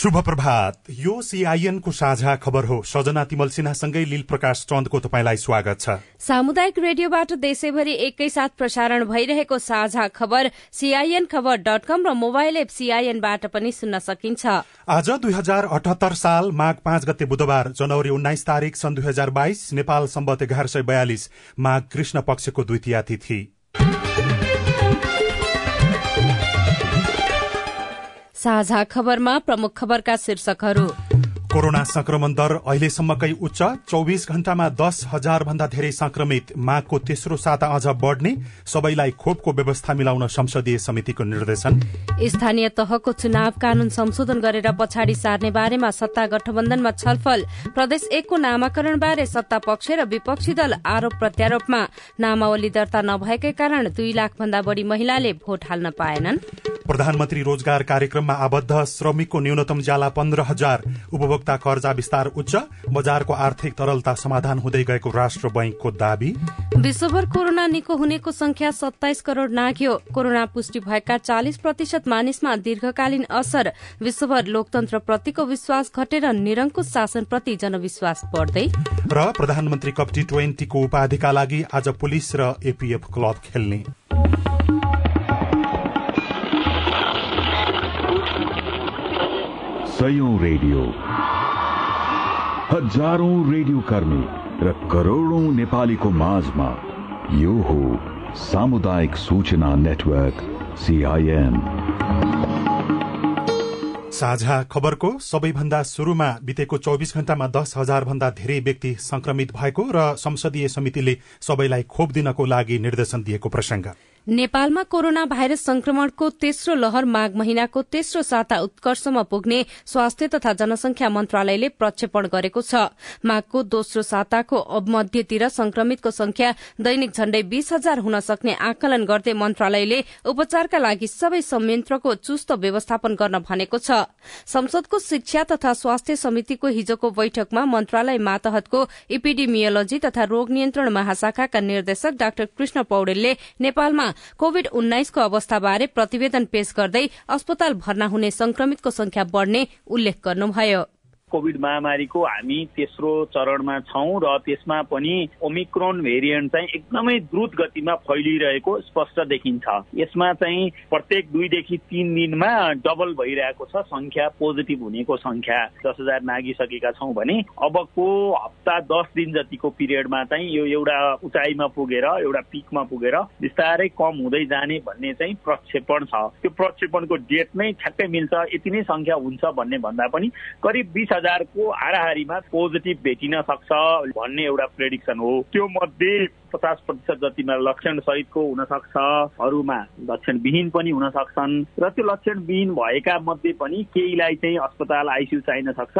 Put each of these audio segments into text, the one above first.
शुभ प्रभात यो सीआईएन को साझा खबर हो। सजना तिमल सिन्हासँगै लील प्रकाश चन्दको तपाईँलाई स्वागत छ। सामुदायिक रेडियोबाट देशैभरि एकैसाथ प्रसारण भइरहेको साझा खबर सीआईएन खबर डट कम र मोबाइल एप सीआईएनबाट पनि सुन्न सकिन्छ। आज दुई हजार अठहत्तर साल माघ पाँच गते बुधबार जनवरी उन्नाइस तारीक सन् दुई हजार बाइस नेपाल सम्बत एघार सय बयालिस माघ कृष्ण पक्षको द्वितीय तिथि। साझा खबरमा प्रमुख खबरका शीर्षकहरू। कोरोना संक्रमण दर अहिलेसम्मकै उच्च। चौविस घण्टामा दस हजार भन्दा धेरै संक्रमित। माघको तेस्रो साता अझ बढ़ने। सबैलाई खोपको व्यवस्था मिलाउन संसदीय समितिको निर्देशन। स्थानीय तहको चुनाव कानून संशोधन गरेर पछाडि सार्ने बारेमा सत्ता गठबन्धनमा छलफल। प्रदेश एकको नामाकरण बारे सत्ता पक्ष र विपक्षी दल आरोप प्रत्यारोपमा। नामावली दर्ता नभएकै कारण दुई लाख भन्दा बढ़ी महिलाले भोट हाल्न पाएनन्। प्रधानमन्त्री रोजगार कार्यक्रममा आबद्ध। श्रमिकको न्यूनतम ज्याला पन्ध्र हजार। उपभोक्ता कर्जा विस्तार उच्च बजारको आर्थिक तरलता समाधान हुँदै गएको राष्ट्र बैंकको दावी। विश्वभर कोरोना निको हुनेको संख्या सत्ताइस करोड़ नाग्यो। कोरोना पुष्टि भएका चालिस प्रतिशत मानिसमा दीर्घकालीन असर। विश्वभर लोकतन्त्र प्रतिको विश्वास घटेर निरंकुश शासनप्रति जनविश्वास बढ्दै। र प्रधानमन्त्री कप टी ट्वेन्टीको उपाधिका लागि आज पुलिस र एपीएफ क्लब खेल्ने। सयौं रेडियो। हजारौं रेडियो कर्मी र करोड़ौं नेपालीको माझमा यो हो सामुदायिक सूचना नेटवर्क सीआईएन साझा खबरको सबैभन्दा शुरूमा बितेको चौविस घण्टामा दस हजार भन्दा धेरै व्यक्ति संक्रमित भएको र संसदीय समितिले सबैलाई खोप दिनको लागि निर्देशन दिएको प्रसंग नेपालमा कोरोना भाइरस संक्रमणको तेस्रो लहर माघ महिनाको तेस्रो साता उत्कर्षमा पुग्ने स्वास्थ्य तथा जनसंख्या मन्त्रालयले प्रक्षेपण गरेको छ। माघको दोस्रो साताको मध्यतिर संक्रमितको संख्या दैनिक झण्डै बीस हजार हुन सक्ने आकलन गर्दै मन्त्रालयले उपचारका लागि सबै संयन्त्रको चुस्त व्यवस्थापन गर्न भनेको छ। संसदको शिक्षा तथा स्वास्थ्य समितिको हिजोको बैठकमा मन्त्रालय मातहतको इपिडिमियोलोजी तथा रोग नियन्त्रण महाशाखाका निर्देशक डाक्टर कृष्ण पौडेलले नेपालमा कोविड उन्नाइसको अवस्थाबारे प्रतिवेदन पेश गर्दै अस्पताल भर्ना हुने संक्रमितको संख्या बढ़ने उल्लेख गर्नुभयो। कोविड महामारीको हामी तेस्रो चरणमा छौँ र त्यसमा पनि ओमिक्रोन भेरिएन्ट चाहिँ एकदमै द्रुत गतिमा फैलिरहेको स्पष्ट देखिन्छ। यसमा चाहिँ प्रत्येक दुईदेखि तिन दिनमा डबल भइरहेको छ संख्या पोजिटिभ हुनेको संख्या दस हजार नागिसकेका छौँ भने अबको हप्ता दस दिन जतिको पिरियडमा चाहिँ यो एउटा उचाइमा पुगेर एउटा पिकमा पुगेर बिस्तारै कम हुँदै जाने भन्ने चाहिँ प्रक्षेपण छ। त्यो प्रक्षेपणको डेट नै ठ्याक्कै मिल्छ यति नै संख्या हुन्छ भन्ने भन्दा पनि करिब बिस हजारको हाराहारीमा पोजिटिभ भेटिन सक्छ भन्ने एउटा प्रेडिक्सन हो। त्यो मध्ये पचास प्रतिशत जतिमा लक्षण सहितको हुन सक्छ अरूमा लक्षणविहीन पनि हुन सक्छन् र त्यो लक्षणविहीन भएका मध्ये पनि केहीलाई चाहिँ अस्पताल आइसियू चाहिन सक्छ।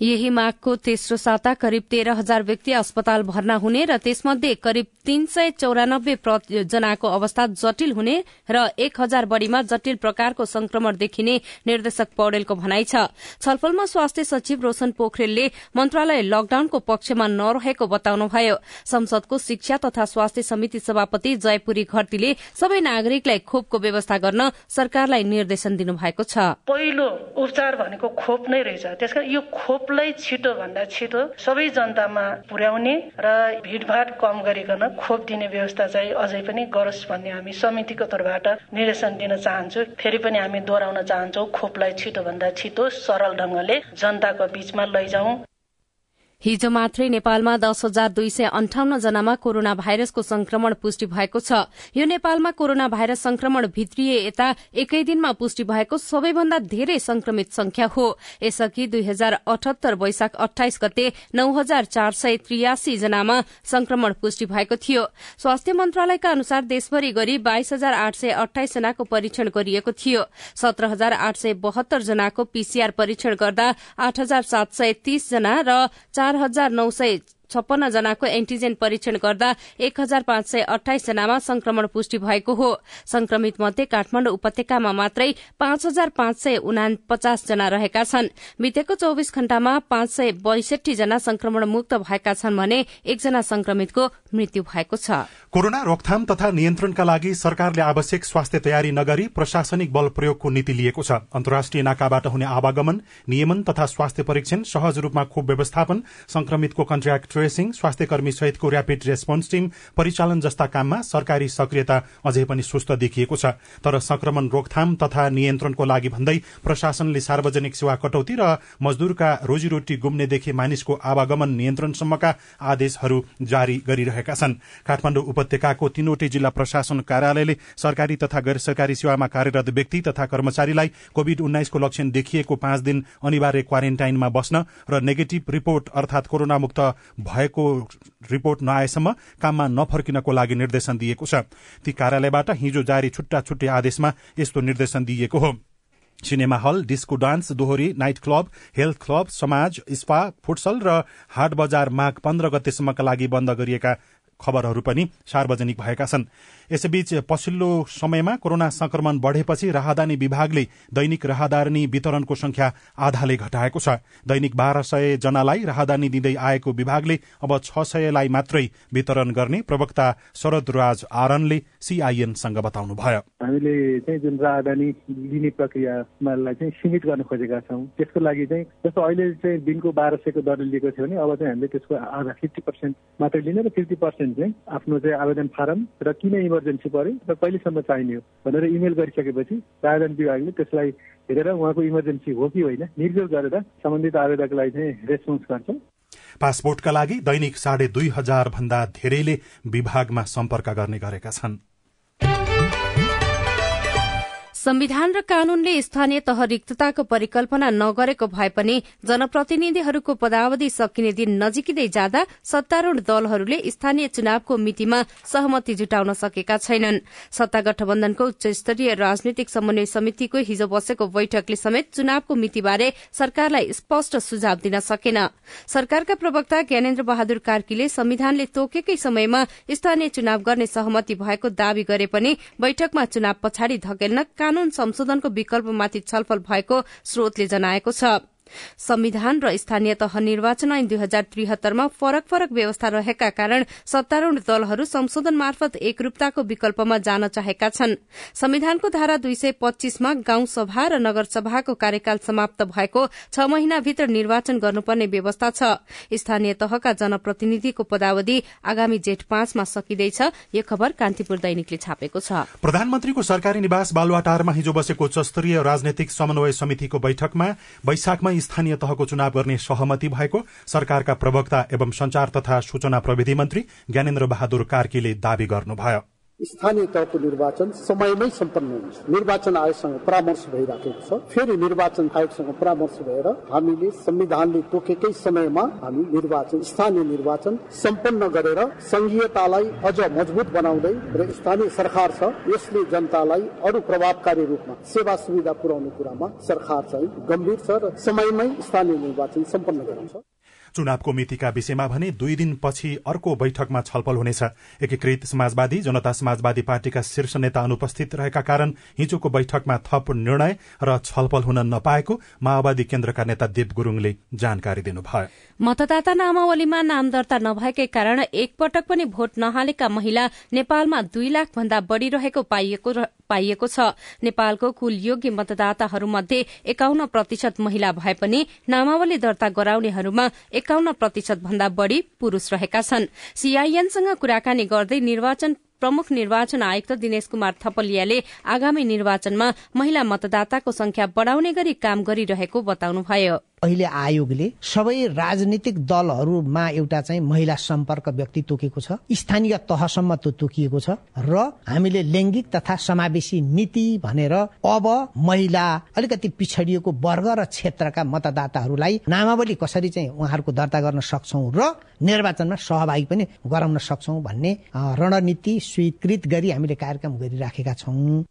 यही माघको तेस्रो साता करिब तेह्र हजार व्यक्ति अस्पताल भर्ना हुने र त्यसमध्ये करिब तीन सय चौरानब्बे जनाको अवस्था जटिल हुने र एक हजार बढ़ीमा जटिल प्रकारको संक्रमण देखिने निर्देशक पौडेलको भनाइ छलफलमा स्वास्थ्य सचिव रोशन पोखरेलले मन्त्रालय लकडाउनको पक्षमा नरहेको बताउनुभयो। संसदको शिक्षा तथा स्वास्थ्य समिति सभापति जयपुरी घरतीले सबै नागरिकलाई खोपको व्यवस्था गर्न सरकारलाई निर्देशन दिनुभएको छ। पहिलो उपचार भनेको खोप नै रहेछ। यो खोप खोपलाई छिटो भन्दा छिटो सबै जनतामा पुर्याउने र भिडभाड कम गरिकन खोप दिने व्यवस्था चाहिँ अझै पनि गरोस् भन्ने हामी समितिको तर्फबाट निर्देशन दिन चाहन्छु। फेरि पनि हामी दोहोऱ्याउन चाहन्छौ। खोपलाई छिटो भन्दा छिटो सरल ढंगले जनताको बीचमा लैजाउँ। हिजो मात्रै नेपालमा दस हजार दुई सय अन्ठाउन्न जनामा कोरोना भाइरसको संक्रमण पुष्टि भएको छ। यो नेपालमा कोरोना भाइरस संक्रमण भित्रिए यता एकै दिनमा पुष्टि भएको सबैभन्दा धेरै संक्रमित संख्या हो। यसअघि दुई हजार अठहत्तर वैशाख अठाइस गते नौ हजार चार सय त्रियासी जनामा संक्रमण पुष्टि भएको थियो। स्वास्थ्य मन्त्रालयका अनुसार देशभरि गरी बाइस हजार आठ सय अठाइस जनाको परीक्षण गरिएको थियो। सत्र हजार आठ सय बहत्तर जनाको पीसीआर परीक्षण गर्दा आठ हजार सात सय तीस जना र चार हजार नौ सय छप्पन्न जनाको एन्टिजेन परीक्षण गर्दा एक हजार पाँच सय अठाइस जनामा संक्रमण पुष्टि भएको हो। संक्रमित मध्ये काठमाडौँ उपत्यकामा मात्रै पाँच हजार पाँच सय उना पचास जना रहेका छन्। बितेको चौविस घण्टामा पाँच सय बैसठी जना संक्रमण मुक्त भएका छन् भने एकजना संक्रमितको मृत्यु भएको छ। कोरोना रोकथाम तथा नियन्त्रणका लागि सरकारले आवश्यक स्वास्थ्य तयारी नगरी प्रशासनिक बल प्रयोगको नीति लिएको छ। अन्तर्राष्ट्रिय नाकाबाट हुने आवागमन नियमन तथा स्वास्थ्य परीक्षण सहज रूपमा खोप व्यवस्थापन संक्रमितको कन्ट्र्याक्ट ट्रेसिङ स्वास्थ्य कर्मी सहितको र्यापिड रेस्पोन्स टीम परिचालन जस्ता काममा सरकारी सक्रियता अझै पनि सुस्त देखिएको छ। तर संक्रमण रोकथाम तथा नियन्त्रणको लागि भन्दै प्रशासनले सार्वजनिक सेवा कटौती र मजदूरका रोजीरोटी गुम्नेदेखि मानिसको आवागमन नियन्त्रणसम्मका आदेशहरू जारी गरिरहेका छन्। काठमाडौँ उपत्यकाको तीनवटै जिल्ला प्रशासन कार्यालयले सरकारी तथा गैर सरकारी सेवामा कार्यरत व्यक्ति तथा कर्मचारीलाई कोविड उन्नाइसको लक्षण देखिएको पाँच दिन अनिवार्य क्वारेन्टाइनमा बस्न र नेगेटिभ रिपोर्ट अर्थात कोरोना मुक्त भएको रिपोर्ट नआएसम्म काममा नफर्किनको लागि निर्देशन दिएको छ। ती कार्यालयबाट हिजो जारी छुट्टा छुट्टै आदेशमा यस्तो निर्देशन दिइएको हो। सिनेमा हल डिस्को डान्स दोहोरी नाइट क्लब हेल्थ क्लब समाज स्पा फुटसल र हाट बजार माघ पन्ध्र गतेसम्मका लागि बन्द गरिएका खबरहरू पनि सार्वजनिक भएका छन्। यसैबीच पछिल्लो समयमा कोरोना संक्रमण बढ़ेपछि राहदानी विभागले दैनिक राहदानी वितरणको संख्या आधाले घटाएको छ। दैनिक बाह्र सय जनालाई राहदानी दिँदै आएको विभागले अब छ सयलाई मात्रै वितरण गर्ने प्रवक्ता शरद राज आरनले सीआईएनसँग बताउनुभयो। हामीले चाहिँ जुन राहदानी लिने प्रक्रियामा चाहिँ सीमित गर्न खोजेका छौँ। त्यसको लागि चाहिँ जस्तो अहिले चाहिँ दिनको बाह्र सयको दर लिएको थियो भने अब चाहिँ हामीले त्यसको आधा फिफ्टी पर्सेन्ट मात्रै लिने र फिफ्टी पर्सेन्ट चाहिँ आफ्नो चाहिँ आवेदन फारम र किन इमर्जेन्सी पर्यो र कहिलेसम्म चाहिने हो? भनेर इमेल गरिसकेपछि राजधानी विभागले त्यसलाई हेरेर उहाँको इमर्जेन्सी हो कि होइन निर्देश गरेर सम्बन्धित आवेदकलाई चाहिँ रेस्पोन्स गर्छ। पासपोर्टका लागि दैनिक साढे दुई हजार भन्दा धेरैले विभागमा सम्पर्क गर्ने गरेका छन्। संविधान र कानूनले स्थानीय तह रिक्तताको परिकल्पना नगरेको भए पनि जनप्रतिनिधिहरूको पदावधि सकिने दिन नजिकिँदै जाँदा सत्तारूढ़ दलहरूले स्थानीय चुनावको मितिमा सहमति जुटाउन सकेका छैनन्। सत्ता गठबन्धनको उच्च स्तरीय राजनीतिक समन्वय समितिको हिजो बसेको बैठकले समेत चुनावको मितिबारे सरकारलाई स्पष्ट सुझाव दिन सकेन। सरकारका प्रवक्ता ज्ञानेन्द्र बहादुर कार्कीले संविधानले तोकेकै समयमा स्थानीय चुनाव गर्ने सहमति भएको दावी गरे पनि बैठकमा चुनाव पछाडि धकेल्न कानून संशोधनको विकल्पमाथि छलफल भएको स्रोतले जनाएको छ। संविधान र स्थानीय तह निर्वाचन ऐन दुई हजार त्रिहत्तरमा फरक फरक व्यवस्था रहेका कारण सत्तारूढ़ दलहरू संशोधन मार्फत एकरूपताको विकल्पमा जान चाहेका छन्। संविधानको धारा दुई सय पच्चीसमा गाउँ सभा र नगरसभाको कार्यकाल समाप्त भएको छ महिनाभित्र निर्वाचन गर्नुपर्ने व्यवस्था छ। स्थानीय तहका जनप्रतिनिधिको पदावधि आगामी जेठ पाँचमा सकिँदैछ। यो खबर कान्तिपुर दैनिकले छापेको छ। प्रधानमन्त्रीको सरकारी निवास बालुवाटारमा हिजो बसेको उच्च स्तरीय राजनैतिक समन्वय समितिको बैठकमा स्थानीय तहको चुनाव गर्ने सहमति भएको सरकारका प्रवक्ता एवं संचार तथा सूचना प्रविधि मन्त्री ज्ञानेन्द्र बहादुर कार्कीले दावी गर्नुभयो। स्थानीय तहको निर्वाचन समयमै सम्पन्न हुन्छ। निर्वाचन आयोगसँग परामर्श भइराखेको छ। फेरि निर्वाचन आयोगसँग परामर्श भएर हामीले संविधानले तोकेकै समयमा हामी निर्वाचन स्थानीय निर्वाचन सम्पन्न गरेर संघीयतालाई अझ मजबुत बनाउँदै र स्थानीय सरकार छ यसले जनतालाई अरू प्रभावकारी रूपमा सेवा सुविधा पुर्याउने कुरामा सरकार चाहिँ गम्भीर छ र समयमै स्थानीय निर्वाचन सम्पन्न गराउँछ। चुनावको मितिका विषयमा भने दुई दिनपछि अर्को बैठकमा छलफल हुनेछ। एकीकृत समाजवादी जनता समाजवादी पार्टीका शीर्ष नेता अनुपस्थित रहेका कारण हिजोको बैठकमा थप निर्णय र छलफल हुन नपाएको माओवादी केन्द्रका नेता देव गुरूङले जानकारी दिनुभयो। मतदाता नामावलीमा नाम दर्ता नभएकै कारण एकपटक पनि भोट नहालेका महिला नेपालमा दुई लाख भन्दा बढ़ी रहेको पाइएको छ। नेपालको कुल योग्य मतदाताहरूमध्ये एकाउन्न प्रतिशत महिला भए पनि नामावली दर्ता गराउनेहरूमा एकाउन्न प्रतिशत भन्दा बढ़ी पुरूष रहेका छन्। सीआईएनसँग कुराकानी गर्दै निर्वाचन प्रमुख निर्वाचन आयुक्त दिनेश कुमार थपलियाले आगामी निर्वाचनमा महिला मतदाताको संख्या बढ़ाउने गरी काम गरिरहेको बताउनुभयो। अहिले आयोगले सबै राजनीतिक दलहरूमा एउटा चाहिँ महिला सम्पर्क व्यक्ति तोकेको छ स्थानीय तहसम्म त्यो तोकिएको छ र हामीले लैङ्गिक तथा समावेशी नीति भनेर अब महिला अलिकति पिछडिएको वर्ग र क्षेत्रका मतदाताहरूलाई नामावली कसरी चाहिँ उहाँहरूको दर्ता गर्न सक्छौ र निर्वाचनमा सहभागी पनि गराउन सक्छौ भन्ने रणनीति स्वीकृत गरी हामीले कार्यक्रम गरिराखेका छौं।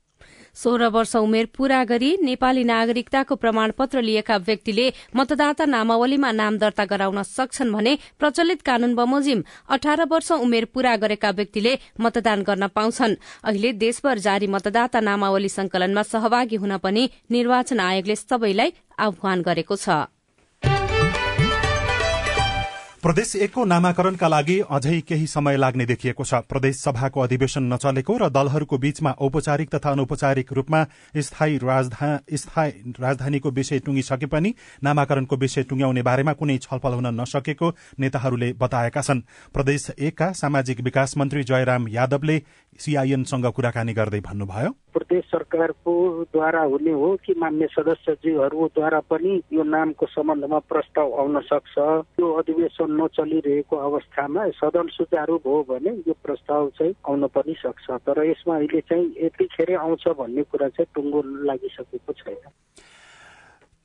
सोह्र वर्ष उमेर पूरा गरी नेपाली नागरिकताको प्रमाणपत्र लिएका व्यक्तिले मतदाता नामावलीमा नाम दर्ता गराउन सक्छन् भने प्रचलित कानून बमोजिम अठार वर्ष उमेर पूरा गरेका व्यक्तिले मतदान गर्न पाउँछन्। अहिले देशभर जारी मतदाता नामावली संकलनमा सहभागी हुन पनि निर्वाचन आयोगले सबैलाई आह्वान गरेको छ। प्रदेश एकको नामाकरणका लागि अझै केही समय लाग्ने देखिएको छ। प्रदेश सभाको अधिवेशन नचलेको र दलहरूको बीचमा औपचारिक तथा अनौपचारिक रूपमा स्थायी राजधानीको विषय टुंगिसके पनि नामाकरणको विषय टुंग्याउने बारेमा कुनै छलफल हुन नसकेको नेताहरूले बताएका छन्। प्रदेश एकका सामाजिक विकास मन्त्री जयराम यादवले सीआईएनसँग कुराकानी गर्दै भन्नुभयो। प्रदेश सरकारको द्वारा हुने हो कि मान्य सदस्यज्यूहरूद्वारा पनि यो नामको सम्बन्धमा प्रस्ताव आउन सक्छ? यो अधिवेशन नचलिरहेको अवस्थामा सदन सुचारू भयो भने यो प्रस्ताव चाहिँ आउन पनि सक्छ। तर यसमा अहिले चाहिँ यतिखेर आउँछ भन्ने कुरा चाहिँ टुङ्गो लागिसकेको छैन।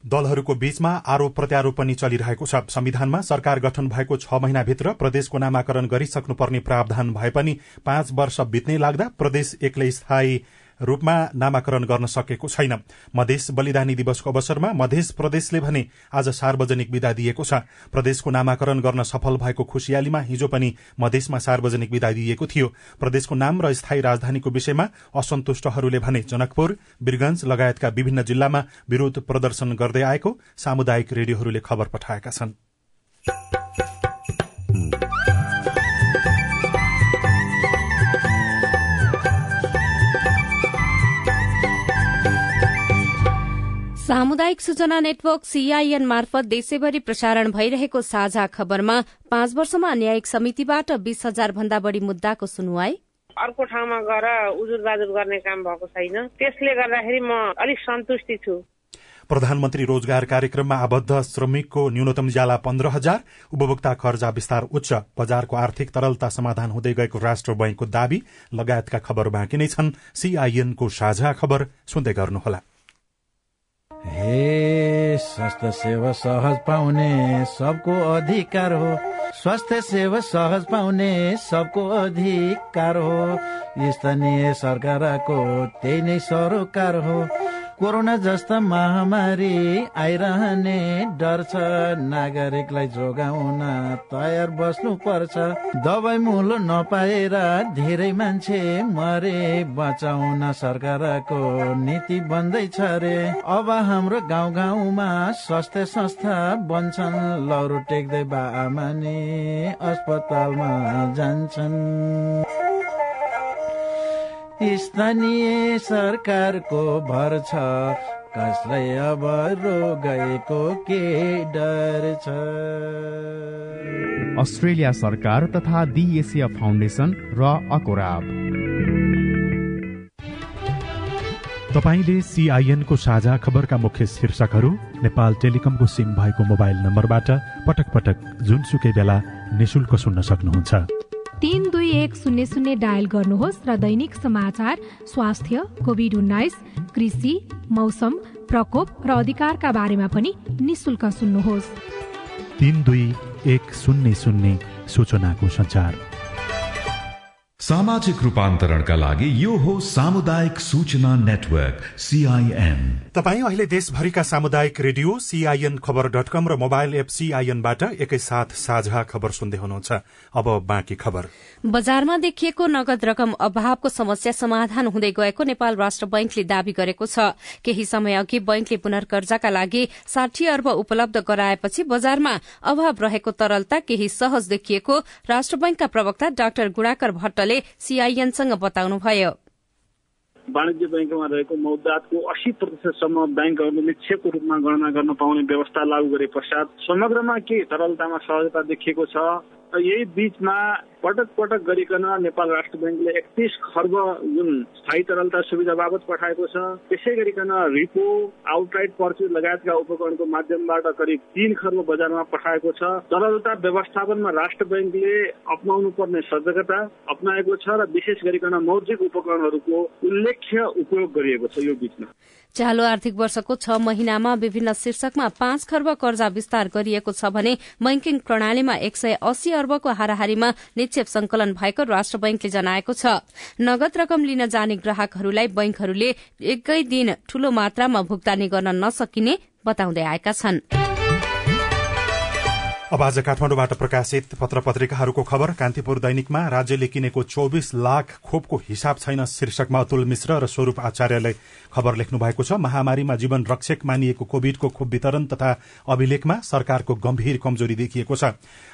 दलहरूको बीचमा आरोप प्रत्यारोप पनि चलिरहेको छ। संविधानमा सरकार गठन भएको छ महिनाभित्र प्रदेशको नामाकरण गरिसक्नुपर्ने प्रावधान भए पनि पाँच वर्ष बित्नै लाग्दा प्रदेश एक्लै स्थायी रूपमा नामाकरण गर्न सकेको छैन। मधेस बलिदानी दिवसको अवसरमा मध्य प्रदेशले भने आज सार्वजनिक विदा दिएको छ। प्रदेशको नामाकरण गर्न सफल भएको खुशियालीमा हिजो पनि मधेसमा सार्वजनिक विदा दिएको थियो। प्रदेशको नाम र स्थायी राजधानीको विषयमा असन्तुष्टहरूले भने जनकपुर वीरगंज लगायतका विभिन्न जिल्लामा विरोध प्रदर्शन गर्दै आएको सामुदायिक रेडियोहरूले खबर पठाएका छन्। सामुदायिक सूचना नेटवर्क सीआईएन मार्फत देशैभरि प्रसारण भइरहेको साझा खबरमा पाँच वर्षमा न्यायिक समितिबाट बीस हजार भन्दा बढ़ी मुद्दाको सुनवाई। अर्को ठाउँमा गएर उजुर बाजुर गर्ने काम भएको छैन। त्यसले गर्दाखेरि म अलिक सन्तुष्टि छु। प्रधानमन्त्री रोजगार कार्यक्रममा आबद्ध श्रमिकको न्यूनतम ज्याला पन्ध्र हजार उपभोक्ता खर्जा विस्तार उच्च बजारको आर्थिक तरलता समाधान हुँदै गएको राष्ट्र बैंकको दावी लगायतका खबर बाँकी नै छन्। सीआईएनको साझा खबर सुन्दै गर्नुहोला। हे स्वास्थ्य सेवा सहज पाउने सबको अधिकार हो। स्वास्थ्य सेवा सहज पाउने सबको अधिकार हो। स्थानीय सरकारको त्यही नै सरोकार हो। कोरोना जस्ता महामारी आइरहने डर छ नागरिकलाई जोगाउन तयार बस्नु पर्छ दबाई मुलो नपाएर धेरै मान्छे मरे। बचाउन सरकारको नीति बन्दैछ रे। अब हाम्रो गाउँ गाउँमा स्वास्थ्य संस्था बन्छन्। लौरो टेक्दै बा आमाने अस्पतालमा जान्छन्। स्थानीय सरकारको भर छ। कसलाई अब रोगएको के डर छ? अस्ट्रेलिया सरकार तथा एसिया फाउन्डेसन र अकोराब। तपाईँले सीआईएनको साझा खबरका मुख्य शीर्षकहरू नेपाल टेलिकमको सिम भएको मोबाइल नम्बरबाट पटक पटक जुनसुकै बेला निशुल्क सुन्न सक्नुहुन्छ। तीन दुई एक शून्य शून्य डायल गर्नुहोस् र दैनिक समाचार स्वास्थ्य कोभिड उन्नाइस कृषि मौसम प्रकोप र अधिकारका बारेमा पनि निशुल्क सुन्नुहोस्। तीन दुई एक शून्य शून्य सूचनाको संचार सामाजिक रूपान्तरणका लागि यो हो सामुदायिक सूचना नेटवर्क सीआईएन तपाईँ अहिले देशभरिका सामुदायिक रेडियो सीआईएन खबर डट कम र मोबाइल एप सीआईएनबाट एकैसाथ साझा खबर सुन्दै हुनुहुन्छ। अब बाँकी खबर। बजारमा देखिएको नगद रकम अभावको समस्या समाधान हुँदै गएको नेपाल राष्ट्र बैंकले दावी गरेको छ। केही समय अघि बैंकले पुनर्कर्जाका लागि साठी अर्ब उपलब्ध गराएपछि बजारमा अभाव रहेको तरलता केही सहज देखिएको राष्ट्र बैंकका प्रवक्ता डाक्टर गुणाकर भट्टले सीआईएनसँग बताउनुभयो। वाणिज्य ब्याङ्कमा रहेको मौदातको अस्सी प्रतिशतसम्म ब्याङ्कहरूले निक्षेपको रूपमा गणना गर्न पाउने व्यवस्था लागू गरे पश्चात समग्रमा के तरलतामा सहजता देखिएको छ। यही बीचमा पटक पटक गरिकन नेपाल राष्ट्र ब्याङ्कले एकतिस खर्ब जुन स्थायी तरलता सुविधा बाबत पठाएको छ त्यसै गरिकन रिपो आउटराइट पर्चेज लगायतका उपकरणको माध्यमबाट करिब तीन खर्ब बजारमा पठाएको छ। तरलता व्यवस्थापनमा राष्ट्र ब्याङ्कले अप्नाउनु पर्ने सजगता अप्नाएको छ र विशेष गरिकन मौद्रिक उपकरणहरूको उल्लेख्य उपयोग गरिएको छ यो बीचमा। चालु आर्थिक वर्षको छ महिनामा विभिन्न शीर्षकमा पाँच खर्ब कर्जा विस्तार गरिएको छ भने बैंकिङ प्रणालीमा एक सय अस्सी अर्बको हाराहारीमा एमएचएफ संकलन भएको राष्ट्र बैंकले जनाएको छ। नगद रकम लिन जाने ग्राहकहरूलाई बैंकहरूले एकै दिन ठूलो मात्रामा भुक्तानी गर्न नसकिने बताउँदै आएका छनृ। अब आज काठमाडौँबाट प्रकाशित पत्र पत्रिकाहरूको खबर। कान्तिपुर दैनिकमा राज्यले किनेको चौबिस लाख खोपको हिसाब छैन शीर्षकमा अतुल मिश्र र स्वरूप आचार्यले खबर लेख्नु भएको छ महामारीमा जीवन रक्षक मानिएको कोविडको खोप वितरण तथा अभिलेखमा सरकारको गम्भीर कमजोरी देखिएको छ।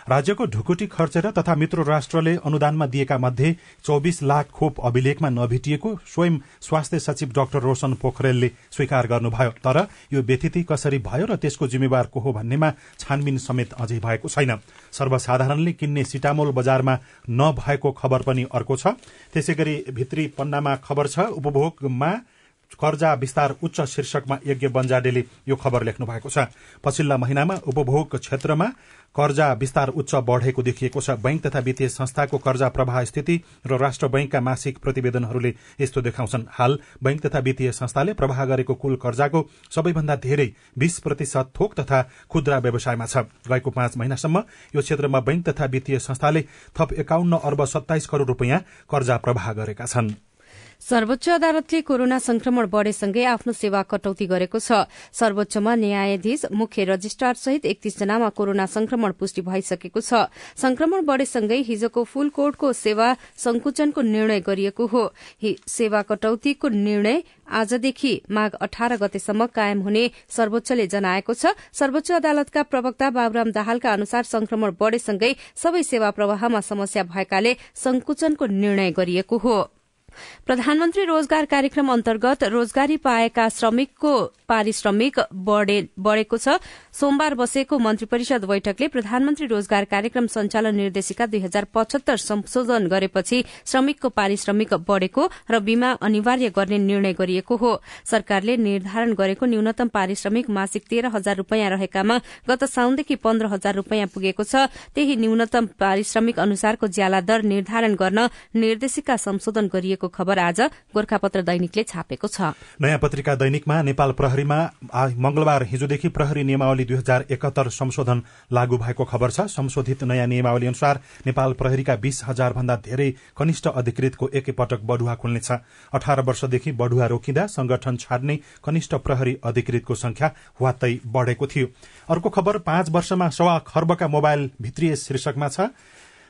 राज्यको ढुकुटी खर्चेर तथा मित्र राष्ट्रले अनुदानमा दिएका मध्ये चौबिस लाख खोप अभिलेखमा नभेटिएको स्वयं स्वास्थ्य सचिव डाक्टर रोशन पोखरेलले स्वीकार गर्नुभयो। तर यो व्यतिथि कसरी भयो र त्यसको जिम्मेवार को हो भन्नेमा छानबिन समेत अझै भएको छैन। सर्वसाधारणले किन्ने सिटामोल बजारमा नभएको खबर पनि अर्को छ। त्यसै गरी भित्री पन्नामा खबर छ उपभोगमा कर्जा विस्तार उच्च शीर्षकमा यज्ञ बन्जाडेले यो खबर लेख्नु भएको छ। पछिल्ला महिनामा उपभोग क्षेत्रमा कर्जा विस्तार उच्च बढ़ेको देखिएको छ। बैंक तथा वित्तीय संस्थाको कर्जा प्रवाह स्थिति र राष्ट्र बैंकका मासिक प्रतिवेदनहरूले यस्तो देखाउँछन्। हाल बैंक तथा वित्तीय संस्थाले प्रवाह गरेको कुल कर्जाको सबैभन्दा धेरै बीस प्रतिशत थोक तथा खुद्रा व्यवसायमा छ। गएको पाँच महिनासम्म यो क्षेत्रमा बैंक तथा वित्तीय संस्थाले थप एकाउन्न अर्ब सत्ताइस करोड़ रूपियाँ कर्जा प्रवाह गरेका छनृ। सर्वोच्च अदालतले कोरोना संक्रमण बढ़ेसँगै आफ्नो सेवा कटौती गरेको छ। सर्वोच्चमा न्यायाधीश मुख्य रजिस्ट्रार सहित एकतीस जनामा कोरोना संक्रमण पुष्टि भइसकेको छ। संक्रमण बढ़ेसँगै हिजोको फूल कोर्टको सेवा संकुचनको निर्णय गरिएको हो सेवा कटौतीको निर्णय आजदेखि माघ अठार गतेसम्म कायम हुने सर्वोच्चले जनाएको छ। सर्वोच्च अदालतका प्रवक्ता बाबुराम दाहालका अनुसार संक्रमण बढ़ेसँगै सबै सेवा प्रवाहमा समस्या भएकाले संकुचनको निर्णय गरिएको हो। प्रधानमन्त्री रोजगार कार्यक्रम अन्तर्गत रोजगारी पाएका श्रमिकको पारिश्रमिक बढ़ेको छ। सोमबार बसेको मन्त्री परिषद बैठकले प्रधानमन्त्री रोजगार कार्यक्रम सञ्चालन निर्देशिका दुई हजार पचहत्तर संशोधन गरेपछि श्रमिकको पारिश्रमिक बढ़ेको र बीमा अनिवार्य गर्ने निर्णय गरिएको हो। सरकारले निर्धारण गरेको न्यूनतम पारिश्रमिक मासिक तेह्र हजार रूपियाँ रहेकामा गत साउनदेखि पन्ध्र हजार रूपियाँ पुगेको छ। त्यही न्यूनतम पारिश्रमिक अनुसारको ज्याला दर निर्धारण गर्न निर्देशिका संशोधन गरिएको खबर आज गोर्खापत्र दैनिकले छापेको छ। नयाँ पत्रिका दैनिकमा नेपाल प्रहरीमा मंगलबार हिजोदेखि प्रहरी नियमावली दुई हजार एकहत्तर संशोधन लागू भएको खबर छ। संशोधित नयाँ नियमावली अनुसार नेपाल प्रहरीका बीस हजार भन्दा धेरै कनिष्ठ अधिकृतको एकैपटक बढुवा खुल्नेछ। अठार वर्षदेखि बढुवा रोकिँदा संगठन छाड्ने कनिष्ठ प्रहरी अधिकृतको संख्या वात्तै बढ़ेको थियो। अर्को खबर पाँच वर्षमा सवा खर्बका मोबाइल भित्रिय शीर्षकमा छ।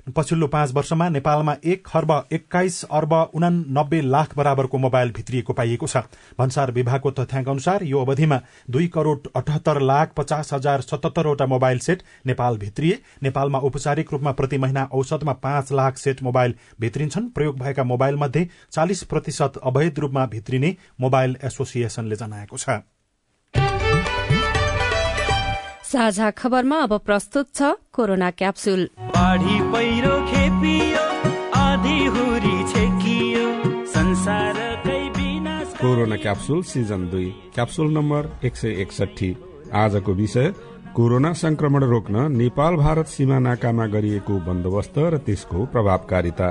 पछिल्लो पाँच वर्षमा नेपालमा एक खर्ब एक्काइस अर्ब उनानब्बे लाख बराबरको मोबाइल भित्रिएको पाइएको छ। भन्सार विभागको तथ्याङ्क अनुसार यो अवधिमा दुई करोड़ अठहत्तर लाख पचास हजार सतहत्तरवटा मोबाइल सेट नेपाल भित्रिए। नेपालमा औपचारिक रूपमा प्रति महिना औसतमा पाँच लाख सेट मोबाइल भित्रिन्छन्। प्रयोग भएका मोबाइल मध्ये चालिस प्रतिशत अवैध रूपमा भित्रिने मोबाइल एसोसिएशनले जनाएको छ। साझा खबरमा अब प्रस्तुत छ कोरोना क्याप्सुल। बाढी पहिरो खेपियो आधी हुरी छेकियो संसारकै विनाश कोरोना क्याप्सुल सिजन दुई क्याप्सुल नम्बर एक सय एकसठी आजको विषय कोरोना संक्रमण रोक्न नेपाल भारत सीमा नाकामा गरिएको बन्दोबस्त र त्यसको प्रभावकारिता।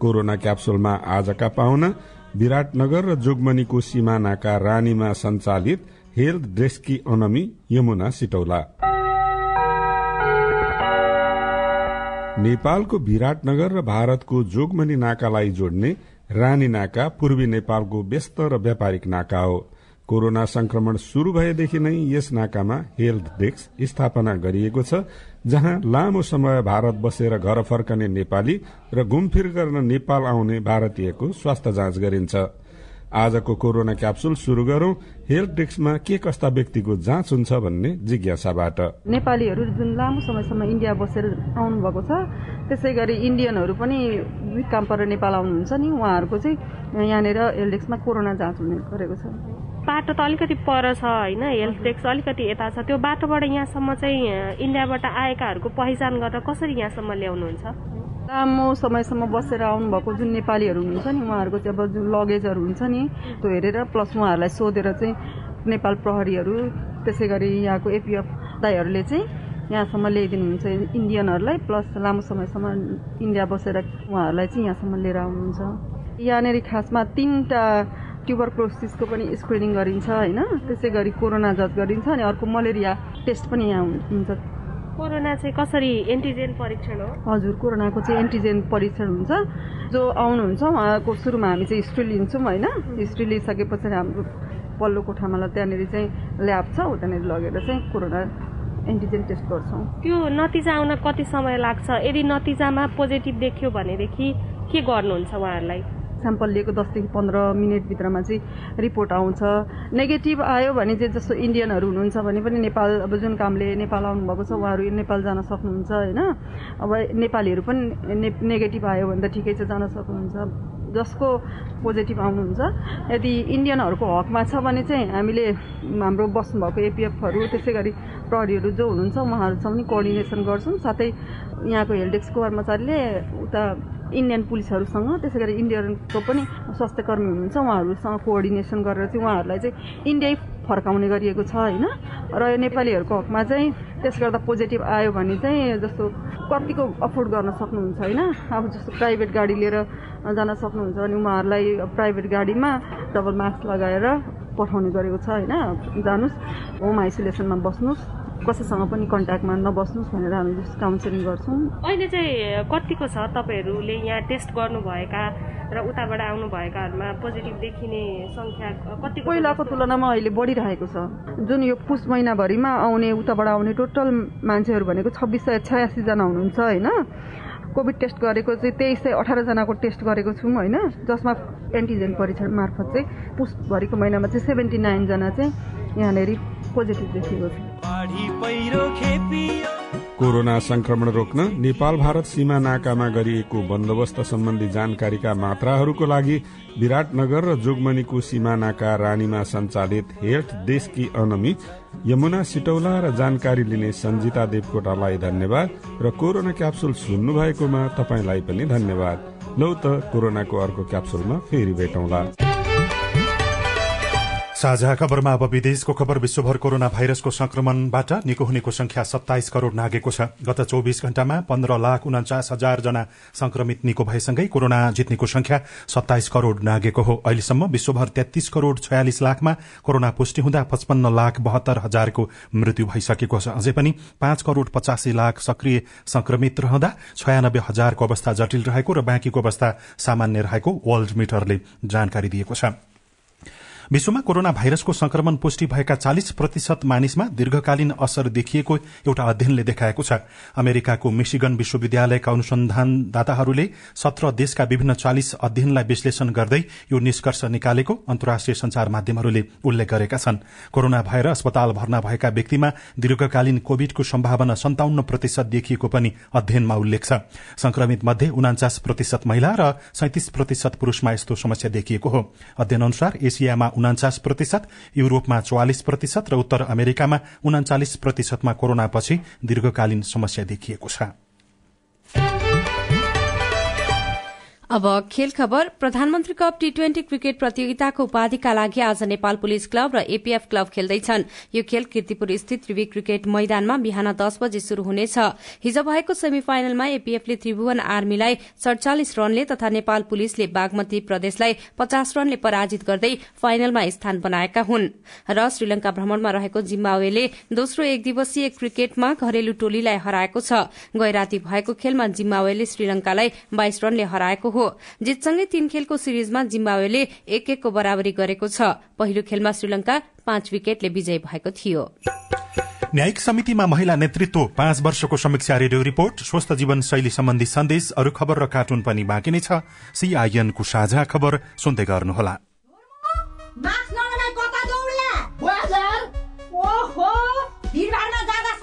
कोरोना क्याप्सुलमा आजका पाहुना विराटनगर र जोगमनीको सीमा नाका रानीमा सञ्चालित हेल्थ डेस्की अनमी यमुना सिटौला। नेपालको विराटनगर र भारतको जोगमनी नाकालाई जोड्ने रानी नाका पूर्वी नेपालको व्यस्त र व्यापारिक नाका हो। कोरोना संक्रमण शुरू भएदेखि नै यस नाकामा हेल्थ डेस्क स्थापना गरिएको छ जहाँ लामो समय भारत बसेर घर फर्कने नेपाली र घुमफिर गर्न नेपाल आउने भारतीयको स्वास्थ्य जाँच गरिन्छ। आजको कोरोना क्याप्सुल शुरू गरौं। हेल्थ डेस्कमा के कस्ता व्यक्तिको जाँच हुन्छ भन्ने जिज्ञासाबाट। नेपालीहरू जुन लामो समयसम्म इन्डिया बसेर आउनु भएको छ त्यसै गरी इन्डियनहरू पनि काम परेर नेपाल आउनुहुन्छ नि। उहाँहरूको चाहिँ यहाँनिर हेल्थ डेस्कमा कोरोना जाँच हुने गरेको छ। बाटो त अलिकति पर छ होइन? हेल्थ डेस्क अलिकति यता छ। त्यो बाटोबाट यहाँसम्म चाहिँ इन्डियाबाट आएकाहरूको पहिचान गरेर कसरी यहाँसम्म ल्याउनुहुन्छ? लामो समयसम्म बसेर आउनुभएको जुन नेपालीहरू हुनुहुन्छ नि उहाँहरूको चाहिँ अब जुन लगेजहरू हुन्छ नि त्यो हेरेर प्लस उहाँहरूलाई सोधेर चाहिँ नेपाल प्रहरीहरू त्यसै गरी यहाँको एपिएफ दाईहरूले चाहिँ यहाँसम्म ल्याइदिनुहुन्छ। इन्डियनहरूलाई प्लस लामो समयसम्म इन्डिया बसेर उहाँहरूलाई चाहिँ यहाँसम्म लिएर आउनुहुन्छ। यहाँनिर खासमा तिनवटा ट्युबरक्लोसिसको पनि स्क्रिनिङ गरिन्छ होइन? त्यसै गरी कोरोना जाँच गरिन्छ अनि अर्को मलेरिया टेस्ट पनि यहाँ हुन्छ कोरोना चाहिँ कसरी एन्टिजेन परीक्षण हो? हजुर कोरोनाको चाहिँ एन्टिजेन परीक्षण हुन्छ। जो आउनुहुन्छ उहाँको सुरुमा हामी चाहिँ हिस्ट्री लिन्छौँ होइन? हिस्ट्री लिइसके पछाडि हाम्रो पल्लो कोठामा त्यहाँनिर चाहिँ ल्याब छ त्यहाँनिर लगेर चाहिँ कोरोना एन्टिजेन टेस्ट गर्छौँ। त्यो नतिजा आउन कति समय लाग्छ? यदि नतिजामा पोजिटिभ देखियो भनेदेखि के गर्नुहुन्छ उहाँहरूलाई? स्याम्पल लिएको दसदेखि पन्ध्र मिनटभित्रमा चाहिँ रिपोर्ट आउँछ। नेगेटिभ आयो भने चाहिँ जस्तो इन्डियनहरू हुनुहुन्छ भने पनि नेपाल अब जुन कामले नेपाल आउनुभएको छ उहाँहरू नेपाल जान सक्नुहुन्छ होइन? अब नेपालीहरू पनि नेगेटिभ आयो भने त ठिकै छ जान सक्नुहुन्छ। जसको पोजिटिभ आउनुहुन्छ यदि इन्डियनहरूको हकमा छ भने चाहिँ हामीले हाम्रो बस्नुभएको एपिएफहरू त्यसै गरी प्रहरीहरू जो हुनुहुन्छ उहाँहरूसँग पनि कोअर्डिनेसन गर्छौँ। साथै यहाँको हेल्थ डेस्कको कर्मचारीले उता इन्डियन पुलिसहरूसँग त्यसै गरी इन्डियनको पनि स्वास्थ्य कर्मी हुनुहुन्छ उहाँहरूसँग कोअर्डिनेसन गरेर चाहिँ उहाँहरूलाई चाहिँ इन्डिया फर्काउने गरिएको छ होइन? र यो नेपालीहरूको हकमा चाहिँ त्यस गर्दा पोजिटिभ आयो भने चाहिँ जस्तो कतिको अफोर्ड गर्न सक्नुहुन्छ होइन? अब जस्तो प्राइभेट गाडी लिएर जान सक्नुहुन्छ भने उहाँहरूलाई प्राइभेट गाडीमा डबल मास्क लगाएर पठाउने गरेको छ होइन? जानुहोस् होम आइसोलेसनमा बस्नुहोस्। कसैसँग पनि कन्ट्याक्टमा नबस्नुहोस् भनेर हामी जस्तो काउन्सिलिङ गर्छौँ। अहिले चाहिँ कतिको छ तपाईँहरूले यहाँ टेस्ट गर्नुभएका र उताबाट आउनुभएकाहरूमा पोजिटिभ देखिने सङ्ख्या कति पहिलाको तुलनामा अहिले बढिरहेको छ। जुन यो पुस महिनाभरिमा आउने उताबाट आउने टोटल मान्छेहरू भनेको छब्बिस सय छयासीजना हुनुहुन्छ होइन? कोभिड टेस्ट गरेको चाहिँ तेइस सय अठारजनाको टेस्ट गरेको छौँ होइन? जसमा एन्टिजेन परीक्षण मार्फत चाहिँ पुसभरिको महिनामा चाहिँ सेभेन्टी नाइनजना चाहिँ यहाँनिर पोजिटिभ देखिएको छ। कोरोना संक्रमण रोक्न नेपाल भारत सीमा नाकामा गरिएको बन्दोबस्त सम्बन्धी जानकारीका मात्राहरूको लागि विराटनगर र जोगमनीको सीमा नाका रानीमा सञ्चालित हेल्थ देशकी अनमी यमुना सिटौला र जानकारी लिने सञ्जिता देवकोटालाई धन्यवाद र कोरोना क्याप्सुल सुन्नु भएकोमा तपाईँलाई पनि धन्यवाद। लौ त कोरोनाको अर्को क्याप्सुलमा फेरि भेटौँला। साझा खबरमा अब विदेशको खबर विश्वभर कोरोना भाइरसको संक्रमणबाट निको हुनेको संख्या सत्ताइस करोड़ नागेको छ। गत चौविस घण्टामा पन्ध्र लाख उन्चास हजार जना संक्रमित निको भएसँगै कोरोना जित्नेको संख्या सत्ताइस करोड़ नागेको हो। अहिलेसम्म विश्वभर तेत्तीस करोड़ छयालिस लाखमा कोरोना पुष्टि हुँदा पचपन्न लाख बहत्तर हजारको मृत्यु भइसकेको छ। अझै पनि पाँच करोड़ पचासी लाख सक्रिय संक्रमित रहँदा छयानब्बे हजारको अवस्था जटिल रहेको र बाँकीको अवस्था सामान्य रहेको वर्ल्ड मिटरले जानकारी दिएको छ। विश्वमा कोरोना भाइरसको संक्रमण पुष्टि भएका चालिस प्रतिशत मानिसमा दीर्घकालीन असर देखिएको एउटा अध्ययनले देखाएको छ। अमेरिकाको मिशिगन विश्वविद्यालयका अनुसन्धानदाताहरूले सत्र देशका विभिन्न चालिस अध्ययनलाई विश्लेषण गर्दै यो निष्कर्ष निकालेको अन्तर्राष्ट्रिय संचार माध्यमहरूले उल्लेख गरेका छन्। कोरोना भएर अस्पताल भर्ना भएका व्यक्तिमा दीर्घकालीन कोविडको सम्भावना सन्ताउन्न प्रतिशत देखिएको पनि अध्ययनमा उल्लेख छ। संक्रमित मध्ये उनाचास प्रतिशत महिला र सैतिस प्रतिशत पुरूषमा यस्तो समस्या देखिएको हो। अध्ययन अनुसार एसियामा उनाचास प्रतिशत युरोपमा चौवालिस प्रतिशत र उत्तर अमेरिकामा उनाचालिस प्रतिशतमा कोरोनापछि दीर्घकालीन समस्या देखिएको छ। अब खेल खबर। प्रधानमन्त्री कप टी ट्वेन्टी क्रिकेट प्रतियोगिताको उपाधिका लागि आज नेपाल पुलिस क्लब र एपीएफ क्लब खेल्दैछन्। यो खेल किर्तिपुर स्थित त्रिवी क्रिकेट मैदानमा बिहान दस बजे शुरू हुनेछ। हिज भएको सेमी फाइनलमा एपीएफले त्रिभुवन आर्मीलाई सड़चालिस रनले तथा नेपाल पुलिसले बागमती प्रदेशलाई पचास रनले पराजित गर्दै फाइनलमा स्थान बनाएका हुन्। र श्रीलंका भ्रमणमा रहेको जिम्बावेले दोस्रो एक दिवसीय क्रिकेटमा घरेलु टोलीलाई हराएको छ। गैराती भएको खेलमा जिम्बावेले श्रीलंकालाई बाइस रनले हराएको हो। जितसँगै तीन खेलको सिरिजमा जिम्बावेले एक एकको बराबरी गरेको छ। पहिलो खेलमा श्रीलंका पाँच विकेटले विजय भएको थियो। न्यायिक समितिमा महिला नेतृत्व पाँच वर्षको समीक्षा रेडियो रिपोर्ट स्वस्थ जीवन शैली सम्बन्धी सन्देश अरू खबर र कार्टुन पनि बाँकी नै छ। सीआईएनको साझा खबर सुन्दै गर्नुहोला।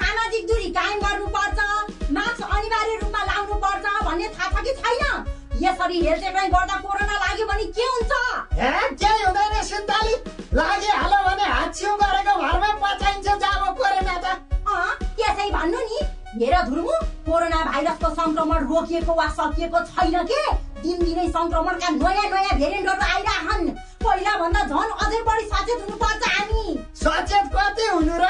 सामाजिक दूरी कायम यसरी हेलटेक्राइ गर्दा कोरोना लाग्यो भने के हुन्छ? केही हुँदैन सिन्ताली। लागिहाल्यो भने हात छिउ गरेको घरमै पचाइन्छ जब कोरोना त त्यसै भन्नु नि। हेर धुर्मु कोरोना भाइरसको संक्रमण रोकिएको वा सकिएको छैन के? दिनदिनै संक्रमणका नयाँ नयाँ भेरिएन्टहरू आइरहन्। पहिला भन्दा झन् अझै बढी सचेत हुनुपर्छ हामी। सचेत कति हुनु र?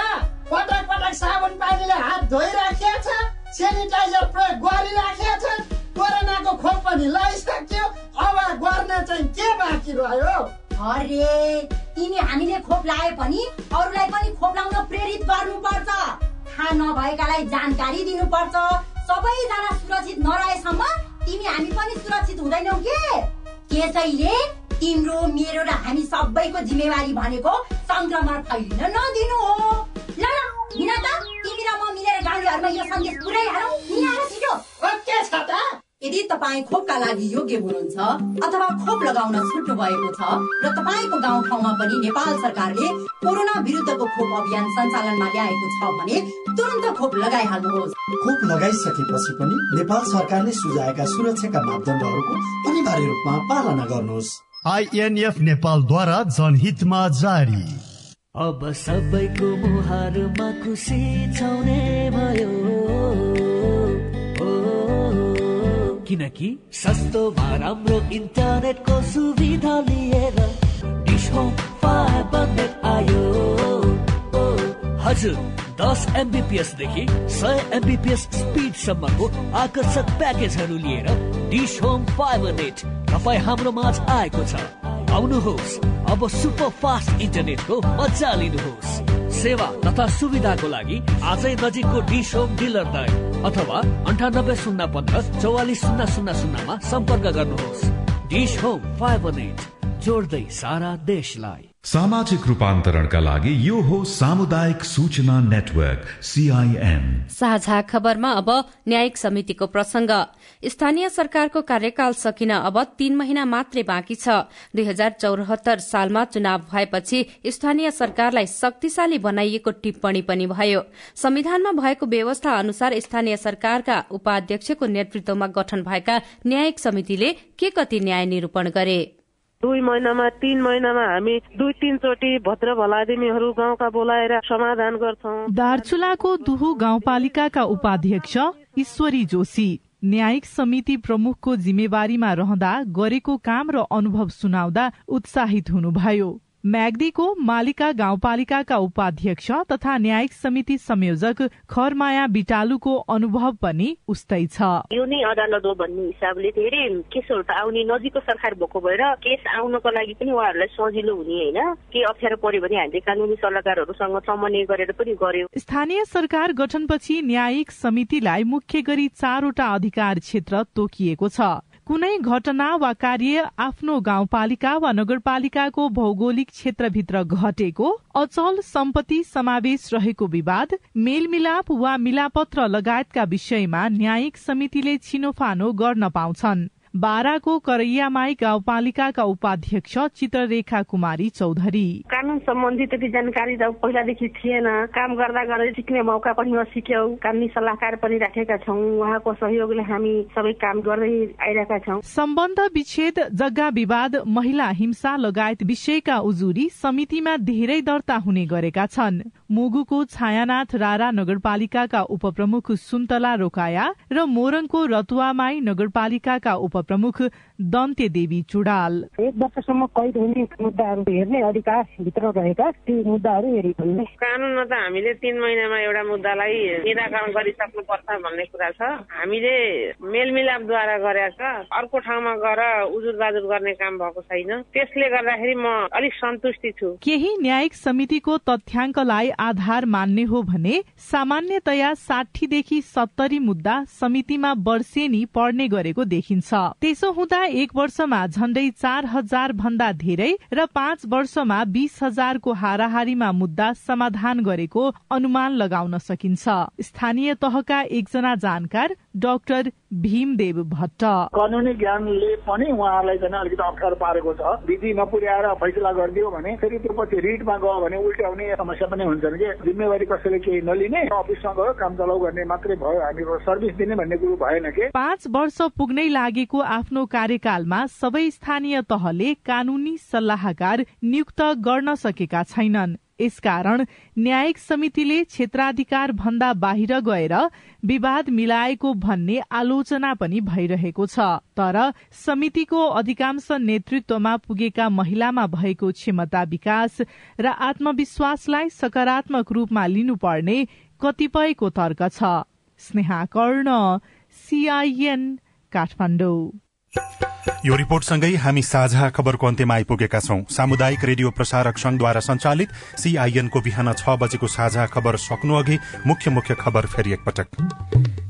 पटक पटक साबुन पानीले हात धोइराखिएको छ सेनिटाइजर प्रयोग गरिराखेको छ कोरोनाको खोप पनि लगाइसक्यो अब गर्न चाहिँ के बाँकी रह्यो? अरे तिमी हामीले खोप लाए पनि अरूलाई पनि खोप लाउन प्रेरित गर्नुपर्छ। थाहा नभएकालाई जानकारी दिनुपर्छ। सबैजना सुरक्षित नरहेसम्म तिमी हामी पनि सुरक्षित हुँदैनौ के? त्यसैले तिम्रो मेरो र हामी सबैको जिम्मेवारी भनेको संक्रमण फैलिन नदिनु हो। ल हिँड त। तिमी र म मिलेर गाउँलेहरूमा यो सन्देश पुऱ्याइहालौँ हिँड छिटो ओके छ त यदि तपाईँ खोपका लागि योग्य हुनुहुन्छ अथवा खोप लगाउन छुट्नु भएको छ र तपाईँको गाउँठाउँमा पनि नेपाल सरकारले कोरोना विरुद्धको खोप अभियान सञ्चालनमा ल्याएको छ भने तुरन्त खोप लगाइहाल्नुहोस् खोप लगाइसकेपछि पनि नेपाल सरकारले सुझाएका सुरक्षाका मापदण्डहरूको अनिवार्य रूपमा पालना गर्नुहोस् आइएनएफ नेपालद्वारा जनहितमा जारी अब सबैको मुहारमा खुसी छाउने भयो। किनकि सस्तोमा राम्रो इन्टरनेटको सुविधा लिएर डिस होम फाइबर नेट आयो। हजुर दस एमबिपिएसदेखि सय एमबिपिएस स्पिडसम्मको आकर्षक प्याकेजहरू लिएर डिस होम फाइबर नेट तपाईँ हाम्रो माझ आएको छ। आउनुहोस्। अब सुपर फास्ट इन्टरनेटको मजा लिनुहोस्। सेवा तथा सुविधाको लागि आजै नजिकको डिस होम डिलर दय अथवा अन्ठानब्बे शून्य पन्ध्र चौवालिस शून्य शून्य शून्यमा सम्पर्क गर्नुहोस्। डिस होम फाइबर नेट जोड्दै सारा देशलाई। सामाजिक रूपान्तरणका लागि यो हो सामुदायिक सूचना नेटवर्क सीआईएन साझा खबरमा अब न्यायिक समितिको प्रसंग। स्थानीय सरकारको कार्यकाल सकिन अब तीन महिना मात्रै बाँकी छ। दुई हजार चौरात्तर सालमा चुनाव भएपछि स्थानीय सरकारलाई शक्तिशाली बनाइएको टिप्पणी पनि भयो। संविधानमा भएको व्यवस्था अनुसार स्थानीय सरकारका उपाध्यक्षको नेतृत्वमा गठन भएका न्यायिक समितिले के कति न्याय निरूपण गरे? दुई महिनामा तीन महिनामा हामी दुई तीनचोटि भद्र भलादिमीहरू गाउँका बोलाएर समाधान गर्छौं। दार्चुलाको दुहु गाउँपालिकाका उपाध्यक्ष ईश्वरी जोशी न्यायिक समिति प्रमुखको जिम्मेवारीमा रहँदा गरेको काम र अनुभव सुनाउँदा उत्साहित हुनुभयो। म्याग्दीको मालिका गाउँपालिकाका उपाध्यक्ष तथा न्यायिक समिति संयोजक खरमाया बिटालुको अनुभव पनि उस्तै छ। यो नै अदालत हो भन्ने हिसाबले धेरै केसहरू त आउने नजिकको सरकार भएको भएर केस आउनको लागि पनि उहाँहरूलाई सजिलो हुने होइन। के अप्ठ्यारो पर्यो भने हामीले कानुनी सल्लाहकारहरूसँग समन्वय गरेर पनि गर्यो। स्थानीय सरकार गठनपछि न्यायिक समितिलाई मुख्य गरी चारवटा अधिकार क्षेत्र तोकिएको छ। कुनै घटना वा कार्य आफ्नो गाउँपालिका वा नगरपालिकाको भौगोलिक क्षेत्रभित्र घटेको अचल सम्पत्ति समावेश रहेको विवाद मेलमिलाप वा मिलापत्र लगायतका विषयमा न्यायिक समितिले छिनोफानो गर्न पाउँछन्। बाराको करैयामाई गाउँपालिकाका उपाध्यक्ष चित्ररेखा कुमारी चौधरी। कानुन सम्बन्धी त्यति जानकारी त पहिलादेखि थिएन। काम गर्दा गर्दै सिक्ने मौका पनि नसिक्यौ। कानुनी सल्लाहकार पनि राखेका छौँ। उहाँको सहयोगले हामी सबै काम गर्दै आइरहेका छौँ। सम्बन्ध विच्छेद जग्गा विवाद महिला हिंसा लगायत विषयका उजुरी समितिमा धेरै दर्ता हुने गरेका छन्। मुगुको छायानाथ रारा नगरपालिकाका उपप्रमुख सुन्तला रोकाया र मोरङको रतुवामाई नगरपालिकाका उपप्रमुख दन्ते देवी चुडाल। एक वर्षसम्म कैद हुने मुद्दाहरू हेर्ने अधिकार भित्र रहेका ती मुद्दाहरू हेरिरहने कानुनमा त हामीले तीन महिनामा एउटा मुद्दालाई निराकरण गरिसक्नुपर्छ भन्ने कुरा छ। हामीले मेलमिलापद्वारा गरेका छ। अर्को ठाउँमा गएर उजुर बाजुर गर्ने काम भएको छैन। त्यसले गर्दाखेरि म अलिक सन्तुष्टि छु। केही न्यायिक समितिको तथ्याङ्कलाई आधार मान्ने हो भने सामान्यतया साठीदेखि सत्तरी मुद्दा समितिमा वर्षेनी पढ्ने गरेको देखिन्छ। त्यसो हुँदा एक वर्षमा झण्डै चार हजार भन्दा धेरै र पाँच वर्षमा बीस हजारको हाराहारीमा मुद्दा समाधान गरेको अनुमान लगाउन सकिन्छ। स्थानीय तहका एकजना जानकार डाक्टर भीमदेव भट्ट। कानुनी ज्ञानले पनि उहाँहरूलाई चाहिँ अलिकति अप्ठ्यारो पारेको छ। विधि नपुर्याएर फैसला गरिदियो भने फेरि त्यो पछि रिटमा गयो भने उल्ट्याउने समस्या पनि हुन्छन् कि। जिम्मेवारी कसैले केही नलिने अफिसमा गयो काम चलाउ गर्ने मात्रै भयो। हामीहरू सर्भिस दिने भन्ने कुरो भएन कि। पाँच वर्ष पुग्नै लागेको आफ्नो कार्यकालमा सबै स्थानीय तहले कानूनी सल्लाहकार नियुक्त गर्न सकेका छैनन्। यसकारण न्यायिक समितिले क्षेत्राधिकार भन्दा बाहिर गएर विवाद मिलाएको भन्ने आलोचना पनि भइरहेको छ। तर समितिको अधिकांश नेतृत्वमा पुगेका महिलामा भएको क्षमता विकास र आत्मविश्वासलाई सकारात्मक रूपमा लिनुपर्ने कतिपयको तर्क छ। स्नेहा कर्ण सीआईएन काठमाडौँ। यो रिपोर्टसँगै हामी साझा खबरको अन्त्यमा आइपुगेका छौं। सामुदायिक रेडियो प्रसारक संघद्वारा संचालित सीआईएनको बिहान छ बजेको साझा खबर सक्नु अघि मुख्य मुख्य खबर फेरि एकपटक।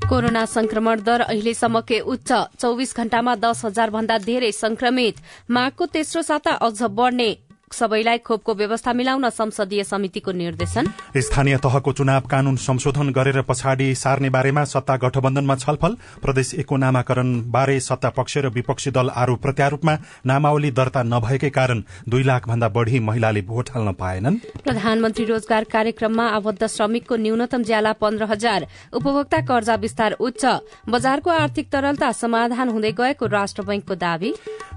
कोरोना संक्रमण दर अहिलेसम्मकै उच्च। चौविस घण्टामा दस हजार भन्दा धेरै संक्रमित माघको तेस्रो साता अझ बढ़ने। सबैलाई खोपको व्यवस्था मिलाउन संसदीय समितिको निर्देशन। स्थानीय तहको चुनाव कानून संशोधन गरेर पछाडि सार्ने बारेमा सत्ता गठबन्धनमा छलफल। प्रदेश एकको नामाकरण बारे सत्ता पक्ष र विपक्षी दल आरोप प्रत्यारोपमा नामावली दर्ता नभएकै कारण दुई लाख भन्दा बढ़ी महिलाले भोट हाल्न पाएनन्। प्रधानमन्त्री रोजगार कार्यक्रममा आबद्ध श्रमिकको न्यूनतम ज्याला पन्ध्र हजार। उपभोक्ता कर्जा विस्तार उच्च। बजारको आर्थिक तरलता समाधान हुँदै गएको राष्ट्र बैंकको दावी।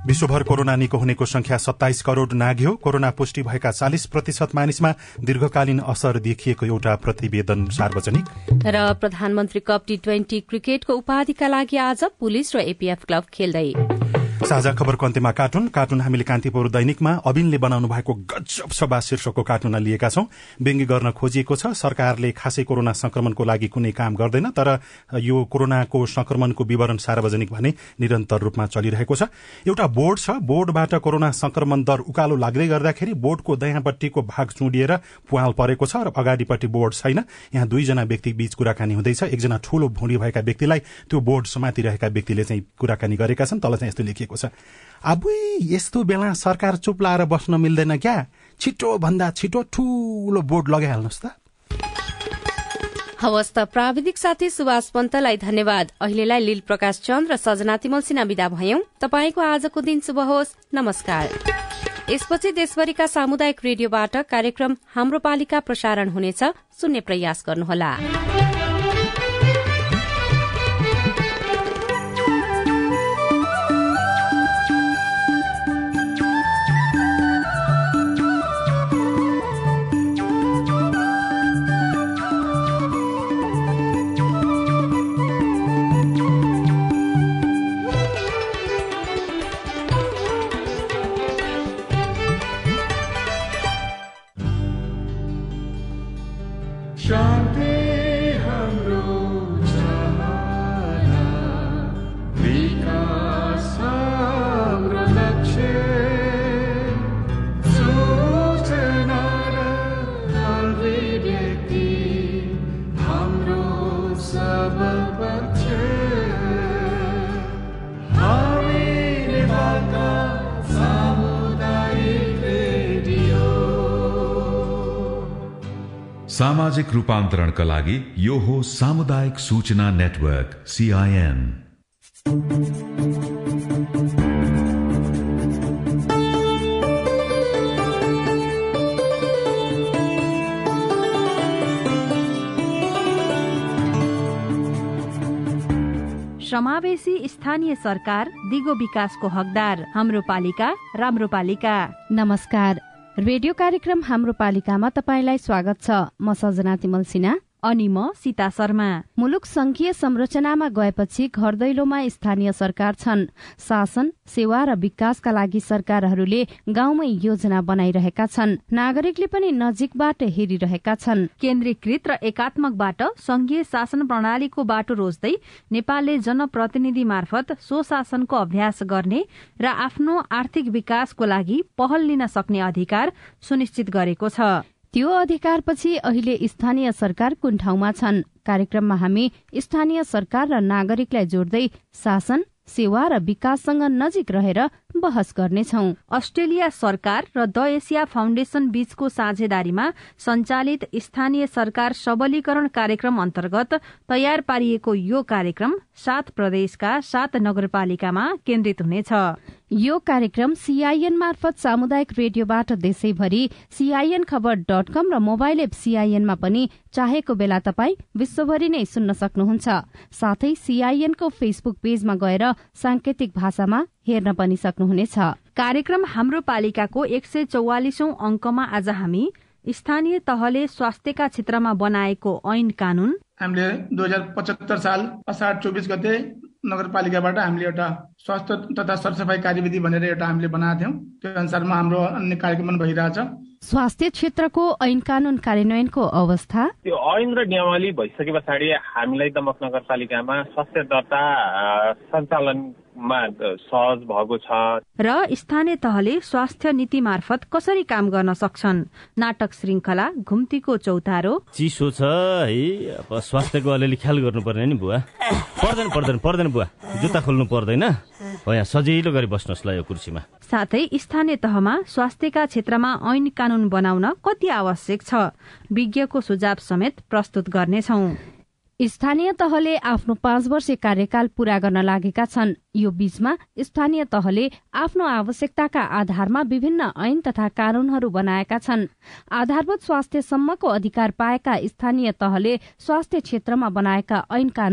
विश्वभर कोरोना निको हुनेको संख्या सत्ताइस करोड़ नाग्यो। कोरोना पुष्टि भएका चालिस प्रतिशत मानिसमा दीर्घकालीन असर देखिएको एउटा प्रतिवेदन सार्वजनिक। र प्रधानमन्त्री कप टी ट्वेन्टी क्रिकेटको उपाधिका लागि आज पुलिस र एपीएफ क्लब खेल्दै। साझा खबरको अन्त्यमा कार्टुन। कार्टुन हामीले कान्तिपुर दैनिकमा अबिनले बनाउनु भएको गजब सभा शीर्षकको कार्टुन लिएका छौं। व्यङ्ग्य गर्न खोजिएको छ। सरकारले खासै कोरोना संक्रमणको लागि कुनै काम गर्दैन तर यो कोरोनाको संक्रमणको विवरण सार्वजनिक भने निरन्तर रूपमा चलिरहेको छ। एउटा बोर्ड छ। बोर्डबाट कोरोना संक्रमण दर उकालो लाग्दै गर्दाखेरि बोर्डको दयाँपट्टिको भाग चुडिएर पुवाल परेको छ र अगाडिपट्टि बोर्ड छैन। यहाँ दुईजना व्यक्ति बीच कुराकानी हुँदैछ। एकजना ठूलो भुँडी भएका व्यक्तिलाई त्यो बोर्ड समातिरहेका व्यक्तिले चाहिँ कुराकानी गरेका छन्। तल चाहिँ यस्तो लेखिएको छ। अबुई यस्तो बेला सरकार चुप लाएर बस्न मिल्दैन क्या? छिटो भन्दा छिटो ठूलो बोर्ड लगाइहाल्नुहोस् त। हवस् त प्राविधिक साथी सुभाष पन्तलाई धन्यवाद। अहिलेलाई लील प्रकाश चन्द र सजना तिमल सिन्हा विदा भयौं। तपाईँको आजको दिन शुभ होस्। नमस्कार। यसपछि देशभरिका सामुदायिक रेडियोबाट कार्यक्रम हाम्रो पालिका प्रसारण हुनेछ। सुन्ने प्रयास गर्नुहोला। सामाजिक रूपान्तरणका लागि यो हो सामुदायिक सूचना नेटवर्क सीआईएन समावेशी स्थानीय सरकार दिगो विकासको हकदार हाम्रो पालिका राम्रो पालिका। नमस्कार रेडियो कार्यक्रम हाम्रो पालिकामा तपाईँलाई स्वागत छ। म सजना तिमल सिन्हा। अनि म सीता शर्मा। मुलुक संघीय संरचनामा गएपछि घर दैलोमा स्थानीय सरकार छन्। शासन सेवा र विकासका लागि सरकारहरूले गाउँमै योजना बनाइरहेका छन्। नागरिकले पनि नजिकबाट हेरिरहेका छन्। केन्द्रीकृत र एकात्मकबाट संघीय शासन प्रणालीको बाटो रोज्दै नेपालले जनप्रतिनिधि मार्फत स्वशासनको अभ्यास गर्ने र आफ्नो आर्थिक विकासको लागि पहल लिन सक्ने अधिकार सुनिश्चित गरेको छ। त्यो अधिकारपछि अहिले स्थानीय सरकार कुन ठाउँमा छन्? कार्यक्रममा हामी स्थानीय सरकार र नागरिकलाई जोड्दै शासन सेवा र विकाससँग नजिक रहेर बहस गर्नेछौ। अस्ट्रेलिया सरकार र द एसिया फाउन्डेशन बीचको साझेदारीमा सञ्चालित स्थानीय सरकार सबलीकरण कार्यक्रम अन्तर्गत तयार पारिएको यो कार्यक्रम सात प्रदेशका सात नगरपालिकामा केन्द्रित हुनेछ। यो कार्यक्रम सीआईएन मार्फत सामुदायिक रेडियोबाट देशैभरि सीआईएन खबर डट कम र मोबाइल एप सीआईएनमा पनि चाहेको बेला तपाईँ विश्वभरि नै सुन्न सक्नुहुन्छ। साथै सीआईएनको फेसबुक पेजमा गएर सांकेतिक भाषामा हेर्न पनि सक्नुहुनेछ। कार्यक्रम हाम्रो पालिकाको एक सय चौवालिसौं अङ्कमा आज हामी स्थानीय तहले स्वास्थ्यका क्षेत्रमा बनाएको ऐन कानून हामीले दुई हजार पचहत्तर साल असार चौबिस गते नगरपालिकाबाट हामीले एउटा स्वास्थ्य तथा सरसफाई कार्यविधि भनेर एउटा हामीले बनाएको थियौँ। त्यो अनुसारमा हाम्रो अन्य कार्यक्रम भइरहेछ। स्वास्थ्य क्षेत्रको ऐन कानून कार्यान्वयनको अवस्था? त्यो ऐन र नियमावली भइसके पछाडि हामीलाई दमक नगरपालिकामा स्वास्थ्य दर्ता अ, सञ्चालन मा सहज भएको छ। र स्थानीय तहले स्वास्थ्य नीति मार्फत कसरी काम गर्न सक्छन्? नाटक श्रृंखला घुम्तीको चौतारो। चिसो छ है। अब स्वास्थ्यको अलिअलि ख्याल गर्नुपर्ने नि बुवा। पर्दैन पर्दैन पर्दैन बुवा। जुत्ता खोल्नु पर्दैन। हो यहाँ सजिलो गरी बस्नुहोस् ल यो कुर्सीमा। साथै स्थानीय तहमा स्वास्थ्यका क्षेत्रमा ऐन कानून बनाउन कति आवश्यक छ? विज्ञको सुझाव समेत प्रस्तुत गर्नेछौ। स्थानीय तहले आफ्नो पाँच वर्ष कार्यकाल पूरा गर्न लागेका छन्। यो बीचमा स्थानीय तहले आफ्नो आवश्यकताका आधारमा विभिन्न ऐन तथा कानूनहरू बनाएका छन्। आधारभूत स्वास्थ्य सम्मको अधिकार पाएका स्थानीय तहले स्वास्थ्य क्षेत्रमा बनाएका ऐन कानून